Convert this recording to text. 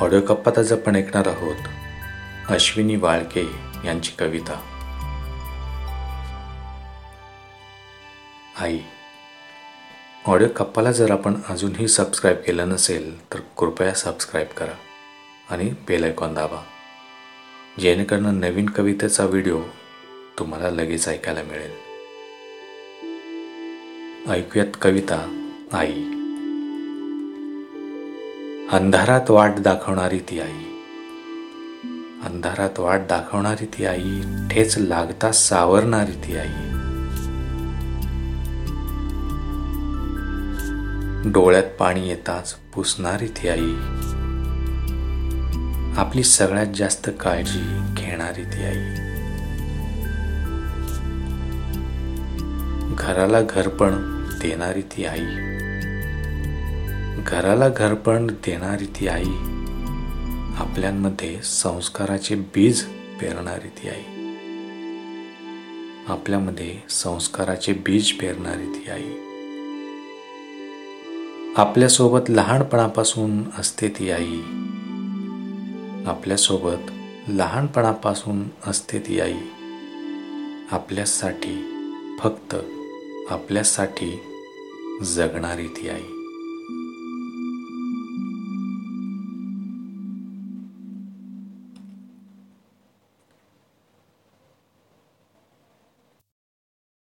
Audio कप्पात आज आपण ऐकणार आहोत. अश्विनी वाळके यांची कविता. आई ऑडिओ कप्पाला जर आपण अजूनही सबस्क्राईब केलं नसेल तर कृपया सबस्क्राईब करा आणि बेल दाबा. जेणेकरून नवीन कवितेचा व्हिडिओ तुम्हाला लगेच ऐकायला मिळेल. ऐकूयात कविता आई. अंधारात वाट दाखवणारी ती आई. अंधारात वाट दाखवणारी ती आई ठेच लागता सावरणारी ती आई. डोळ्यात पाणी येताच पुसणारी ती आई. आपली सगळ्यात जास्त काळजी घेणारी ती आई. घराला घरपण देणारी ती आई. घराला घरपण देणारी ती आई आपल्यांमध्ये संस्काराचे बीज पेरणारी ती आई. आपल्यामध्ये संस्काराचे बीज पेरणारी ती आई. आपल्यासोबत लहानपणापासून असते ती आई. आपल्यासोबत लहानपणापासून असते ती आई. आपल्यासाठी फक्त आपल्यासाठी जगणारी ती आई.